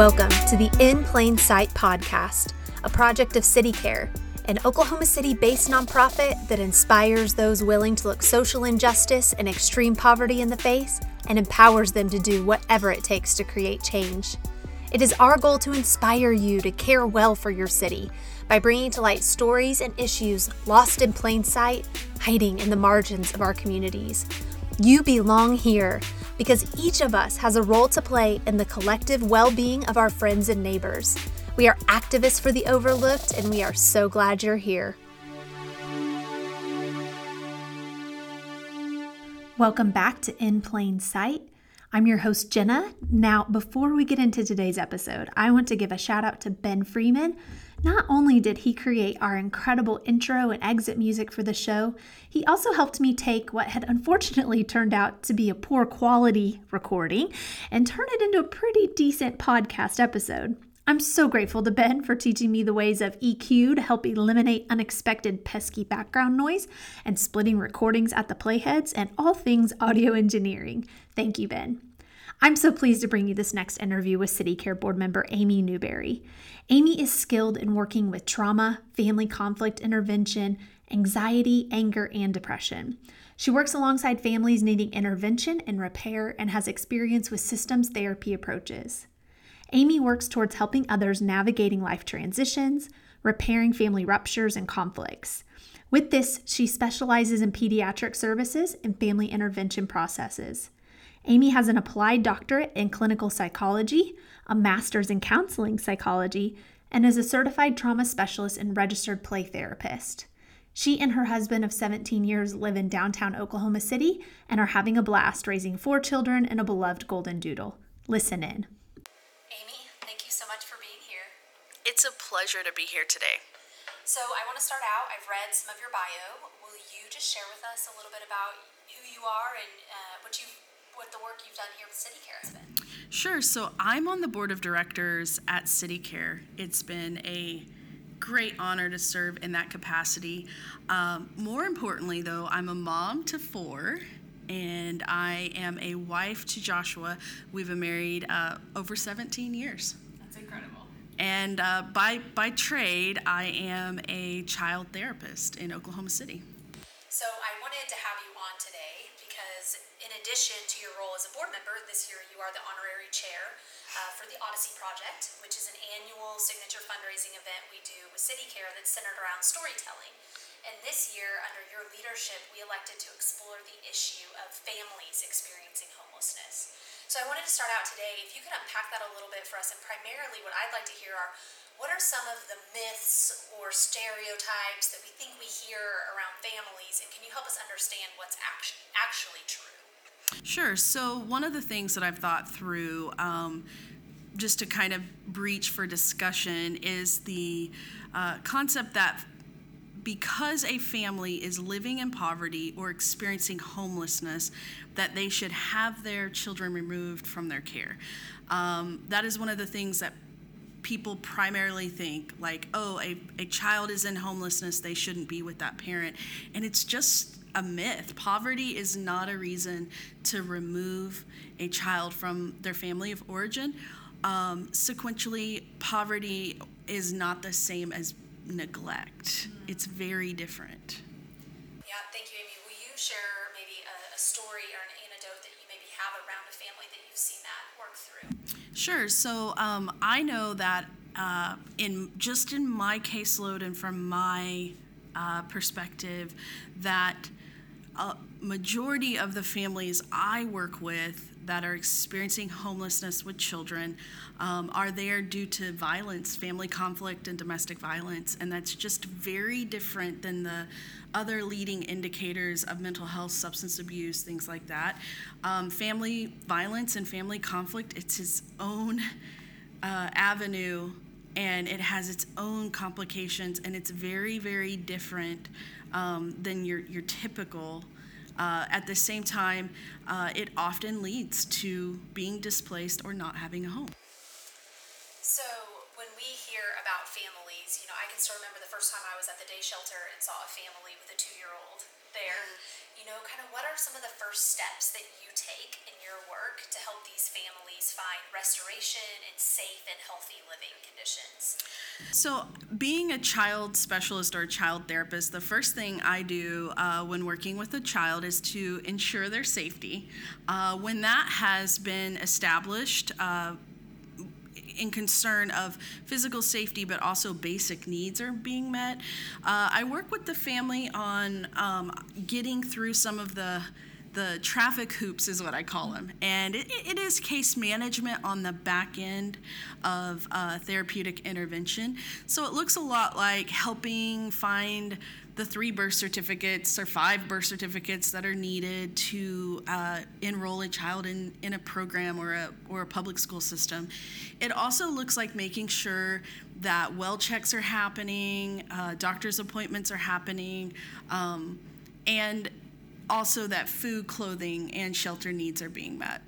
Welcome to the In Plain Sight podcast, a project of City Care, an Oklahoma City based nonprofit that inspires those willing to look social injustice and extreme poverty in the face and empowers them to do whatever it takes to create change. It is our goal to inspire you to care well for your city by bringing to light stories and issues lost in plain sight, hiding in the margins of our communities. You belong here because each of us has a role to play in the collective well being of our friends and neighbors. We are activists for the overlooked, and we are so glad you're here. Welcome back to In Plain Sight. I'm your host, Jenna. Now, before we get into today's episode, I want to give a shout out to Ben Freeman not only did he create our incredible intro and exit music for the show, he also helped me take what had unfortunately turned out to be a poor quality recording and turn it into a pretty decent podcast episode. I'm so grateful to Ben for teaching me the ways of EQ to help eliminate unexpected pesky background noise and splitting recordings at the playheads and all things audio engineering. Thank you, Ben. I'm so pleased to bring you this next interview with CityCare board member Amy Newberry. Amy is skilled in working with trauma, family conflict intervention, anxiety, anger, and depression. She works alongside families needing intervention and repair and has experience with systems therapy approaches. Amy works towards helping others navigating life transitions, repairing family ruptures and conflicts. With this, she specializes in pediatric services and family intervention processes. Amy has an applied doctorate in clinical psychology, a master's in counseling psychology, and is a certified trauma specialist and registered play therapist. She and her husband of 17 years live in downtown Oklahoma City and are having a blast raising four children and a beloved golden doodle. Listen in. Amy, thank you so much for being here. It's a pleasure to be here today. So, I want to start out. I've read some of your bio. Will you just share with us a little bit about who you are and uh, what you've what the work you've done here with CityCare has been. Sure. So I'm on the board of directors at CityCare. It's been a great honor to serve in that capacity. Um, more importantly, though, I'm a mom to four. And I am a wife to Joshua. We've been married uh, over 17 years. That's incredible. And uh, by, by trade, I am a child therapist in Oklahoma City. Addition to your role as a board member, this year you are the honorary chair uh, for the Odyssey Project, which is an annual signature fundraising event we do with CityCare that's centered around storytelling. And this year, under your leadership, we elected to explore the issue of families experiencing homelessness. So I wanted to start out today, if you could unpack that a little bit for us, and primarily what I'd like to hear are what are some of the myths or stereotypes that we think we hear around families, and can you help us understand what's actually, actually true? Sure. So, one of the things that I've thought through, um, just to kind of breach for discussion, is the uh, concept that because a family is living in poverty or experiencing homelessness, that they should have their children removed from their care. Um, that is one of the things that people primarily think like oh a, a child is in homelessness they shouldn't be with that parent and it's just a myth. Poverty is not a reason to remove a child from their family of origin. Um, sequentially poverty is not the same as neglect. Mm-hmm. it's very different. Yeah thank you amy. Will you share maybe a, a story or an anecdote that you maybe have around a family that you've seen that work through? Sure. So um, I know that uh, in just in my caseload and from my uh, perspective, that a majority of the families I work with that are experiencing homelessness with children um, are there due to violence, family conflict, and domestic violence. And that's just very different than the other leading indicators of mental health, substance abuse, things like that. Um, family violence and family conflict, it's its own uh, avenue and it has its own complications and it's very, very different um, than your, your typical. Uh, at the same time, uh, it often leads to being displaced or not having a home. The first time I was at the day shelter and saw a family with a two year old there. Mm-hmm. You you know, kind of what are some of the first steps that you take in your work to help these families find restoration and safe and healthy living conditions? So, being a child specialist or a child therapist, the first thing I do uh, when working with a child is to ensure their safety. Uh, when that has been established, uh, in concern of physical safety, but also basic needs are being met. Uh, I work with the family on um, getting through some of the the traffic hoops is what I call them, and it, it is case management on the back end of uh, therapeutic intervention. So it looks a lot like helping find the three birth certificates or five birth certificates that are needed to uh, enroll a child in, in a program or a, or a public school system. It also looks like making sure that well checks are happening, uh, doctor's appointments are happening, um, and also that food, clothing, and shelter needs are being met.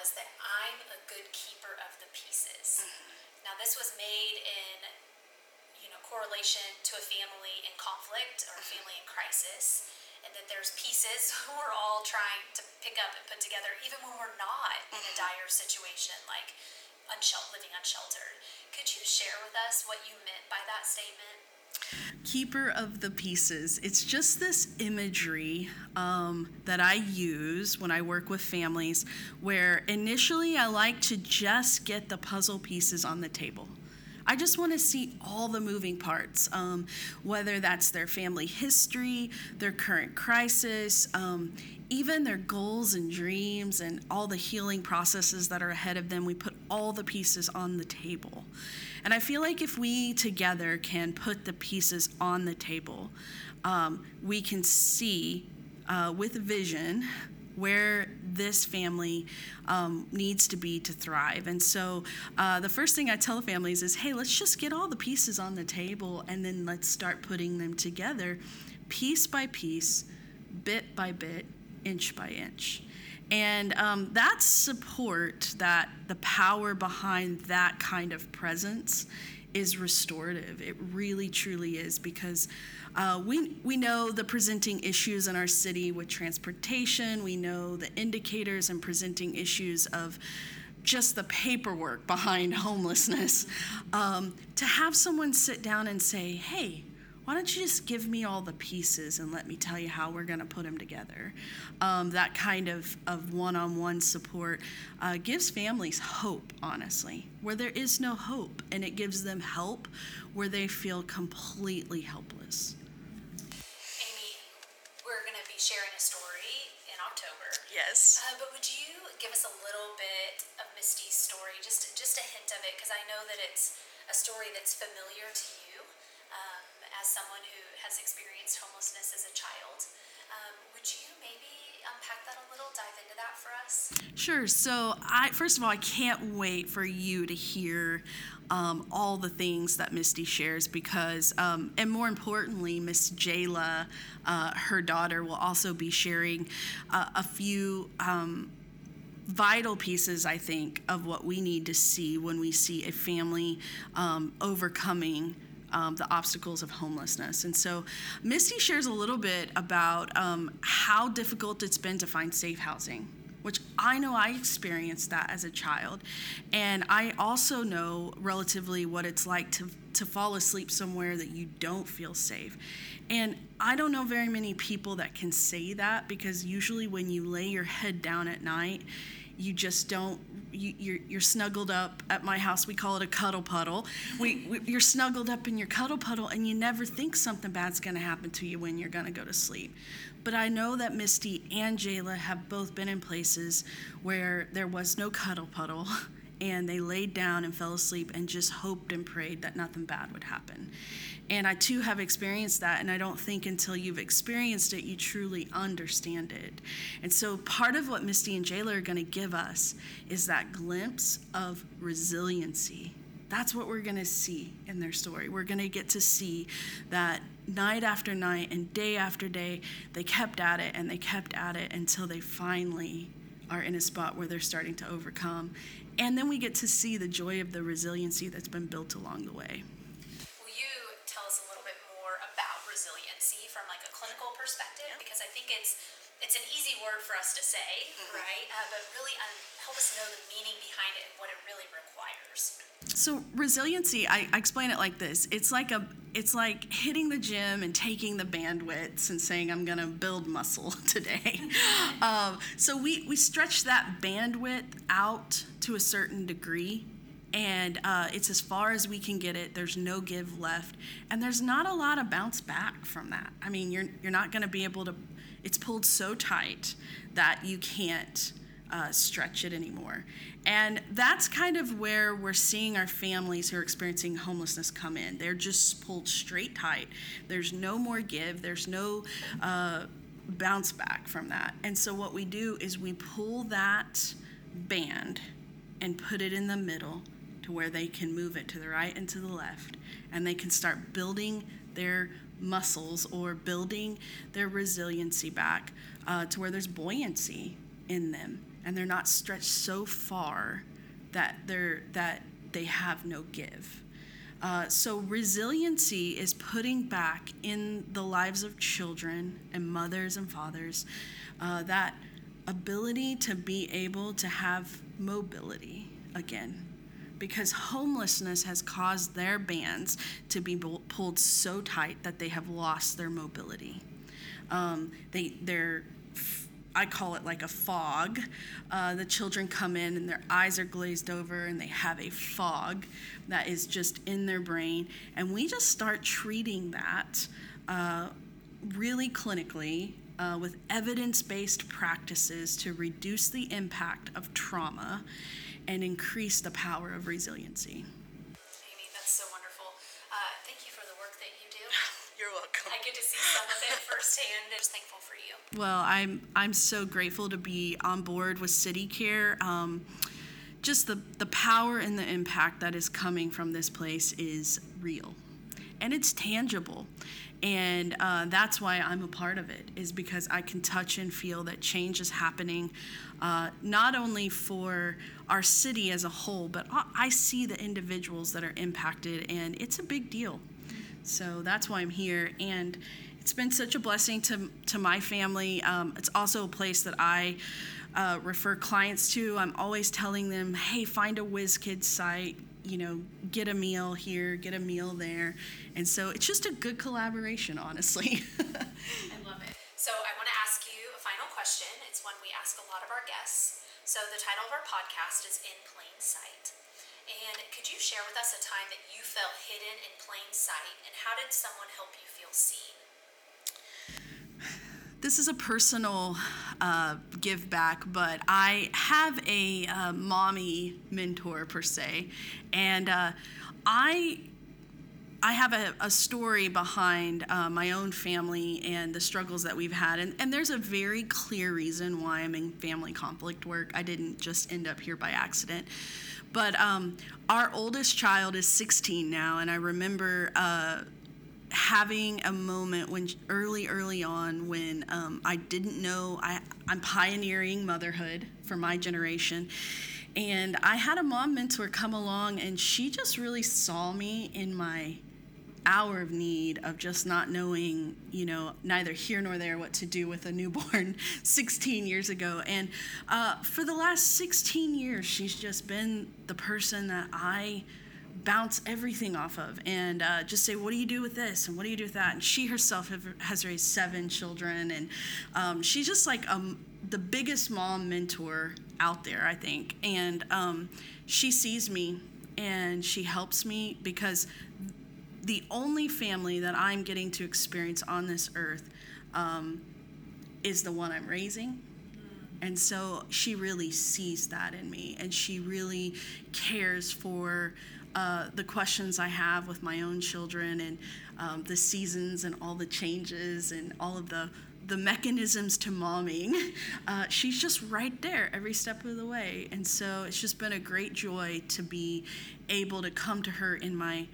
Was that I'm a good keeper of the pieces. Mm-hmm. Now, this was made in you know correlation to a family in conflict or a mm-hmm. family in crisis, and that there's pieces we're all trying to pick up and put together, even when we're not in a mm-hmm. dire situation like unshel- living unsheltered. Could you share with us what you meant by that statement? Keeper of the pieces. It's just this imagery um, that I use when I work with families where initially I like to just get the puzzle pieces on the table. I just want to see all the moving parts, um, whether that's their family history, their current crisis, um, even their goals and dreams, and all the healing processes that are ahead of them. We put all the pieces on the table. And I feel like if we together can put the pieces on the table, um, we can see uh, with vision where this family um, needs to be to thrive. And so uh, the first thing I tell families is hey, let's just get all the pieces on the table and then let's start putting them together piece by piece, bit by bit, inch by inch. And um, that support, that the power behind that kind of presence is restorative. It really, truly is because uh, we, we know the presenting issues in our city with transportation, we know the indicators and presenting issues of just the paperwork behind homelessness. Um, to have someone sit down and say, hey, why don't you just give me all the pieces and let me tell you how we're going to put them together? Um, that kind of, of one on one support uh, gives families hope, honestly, where there is no hope, and it gives them help where they feel completely helpless. Amy, we're going to be sharing a story in October. Yes. Uh, but would you give us a little bit of Misty's story, just, just a hint of it, because I know that it's a story that's familiar to you as someone who has experienced homelessness as a child. Um, would you maybe unpack that a little, dive into that for us? Sure. So, I first of all, I can't wait for you to hear um, all the things that Misty shares because, um, and more importantly, Miss Jayla, uh, her daughter, will also be sharing uh, a few. Um, vital pieces, I think, of what we need to see when we see a family um, overcoming um, the obstacles of homelessness. And so Misty shares a little bit about um, how difficult it's been to find safe housing. Which I know I experienced that as a child. And I also know relatively what it's like to, to fall asleep somewhere that you don't feel safe. And I don't know very many people that can say that because usually when you lay your head down at night, you just don't you, you're, you're snuggled up at my house. We call it a cuddle puddle. We, we, you're snuggled up in your cuddle puddle and you never think something bad's going to happen to you when you're going to go to sleep. But i know that misty and jayla have both been in places where there was no cuddle puddle and they laid down and fell asleep and just hoped and prayed that nothing bad would happen and I too have experienced that, and I don't think until you've experienced it, you truly understand it. And so, part of what Misty and Jayla are going to give us is that glimpse of resiliency. That's what we're going to see in their story. We're going to get to see that night after night and day after day, they kept at it and they kept at it until they finally are in a spot where they're starting to overcome and then we get to see the joy of the resiliency that's been built along the way. Will you tell us a little bit more about resiliency from like a clinical perspective? Because I think it's it's an easy word for us to say, right? Uh, but really um, help us know the meaning behind it and what it really requires. So resiliency, I, I explain it like this: it's like a, it's like hitting the gym and taking the bandwidths and saying I'm going to build muscle today. um, so we we stretch that bandwidth out to a certain degree, and uh, it's as far as we can get it. There's no give left, and there's not a lot of bounce back from that. I mean, you're you're not going to be able to. It's pulled so tight that you can't uh, stretch it anymore. And that's kind of where we're seeing our families who are experiencing homelessness come in. They're just pulled straight tight. There's no more give, there's no uh, bounce back from that. And so, what we do is we pull that band and put it in the middle to where they can move it to the right and to the left. And they can start building their muscles or building their resiliency back uh, to where there's buoyancy in them and they're not stretched so far that they're that they have no give. Uh, so resiliency is putting back in the lives of children and mothers and fathers uh, that ability to be able to have mobility again because homelessness has caused their bands to be pulled so tight that they have lost their mobility. Um, they, they're I call it like a fog. Uh, the children come in and their eyes are glazed over and they have a fog that is just in their brain. And we just start treating that uh, really clinically uh, with evidence based practices to reduce the impact of trauma and increase the power of resiliency. Amy, that's so wonderful. Uh, thank you for the work that you do. You're welcome. I get to see some of it firsthand. I'm just thankful for you. Well, I'm I'm so grateful to be on board with City Care. Um, just the the power and the impact that is coming from this place is real, and it's tangible, and uh, that's why I'm a part of it. Is because I can touch and feel that change is happening, uh, not only for our city as a whole, but I see the individuals that are impacted, and it's a big deal. So that's why I'm here, and it's been such a blessing to, to my family. Um, it's also a place that I uh, refer clients to. I'm always telling them, hey, find a WizKids site, you know, get a meal here, get a meal there. And so it's just a good collaboration, honestly. I love it. So I want to ask you a final question. It's one we ask a lot of our guests. So the title of our podcast is In Plain Sight. And could you share with us a time that you felt hidden in plain sight, and how did someone help you feel seen? This is a personal uh, give back, but I have a uh, mommy mentor per se, and uh, I I have a, a story behind uh, my own family and the struggles that we've had, and, and there's a very clear reason why I'm in family conflict work. I didn't just end up here by accident. But um, our oldest child is 16 now, and I remember uh, having a moment when early early on when um, i didn't know I, i'm pioneering motherhood for my generation. And i had a mom mentor come along and she just really saw me in my hour of need of just not knowing you know neither here nor there what to do with a newborn 16 years ago. And uh, for the last 16 years she's just been the person that i bounce everything off of and uh, just say, What do you do with this? And what do you do with that? And she herself have, has raised seven children. And um, she's just like um, the biggest mom mentor out there, I think. And um, she sees me and she helps me because the only family that I'm getting to experience on this earth um, is the one I'm raising. And so she really sees that in me and she really cares for uh, the questions I have with my own children and um, the seasons and all the changes and all of the the mechanisms to momming, uh, she's just right there every step of the way. And so it's just been a great joy to be able to come to her in my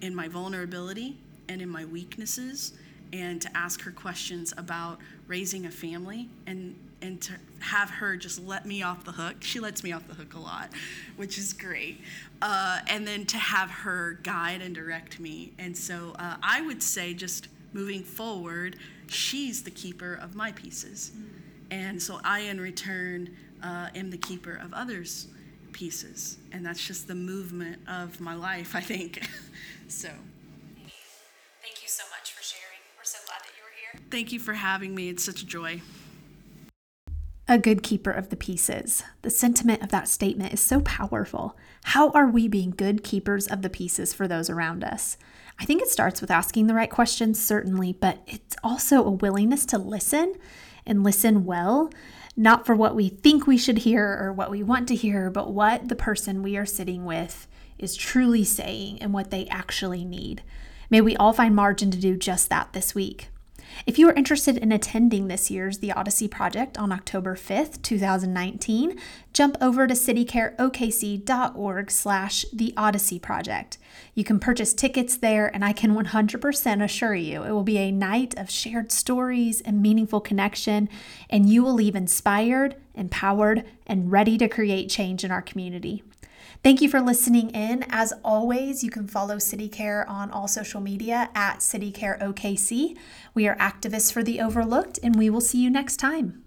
in my vulnerability and in my weaknesses and to ask her questions about raising a family and and to have her just let me off the hook. She lets me off the hook a lot, which is great. Uh, and then to have her guide and direct me. And so uh, I would say, just moving forward, she's the keeper of my pieces. And so I, in return, uh, am the keeper of others' pieces. And that's just the movement of my life, I think. so. Thank you so much for sharing. We're so glad that you were here. Thank you for having me. It's such a joy a good keeper of the pieces. The sentiment of that statement is so powerful. How are we being good keepers of the pieces for those around us? I think it starts with asking the right questions, certainly, but it's also a willingness to listen and listen well, not for what we think we should hear or what we want to hear, but what the person we are sitting with is truly saying and what they actually need. May we all find margin to do just that this week. If you are interested in attending this year's The Odyssey Project on October 5th, 2019, jump over to citycareokc.org slash The Odyssey Project. You can purchase tickets there, and I can 100% assure you it will be a night of shared stories and meaningful connection, and you will leave inspired, empowered, and ready to create change in our community. Thank you for listening in. As always, you can follow CityCare on all social media at CityCareOKC. We are activists for the overlooked, and we will see you next time.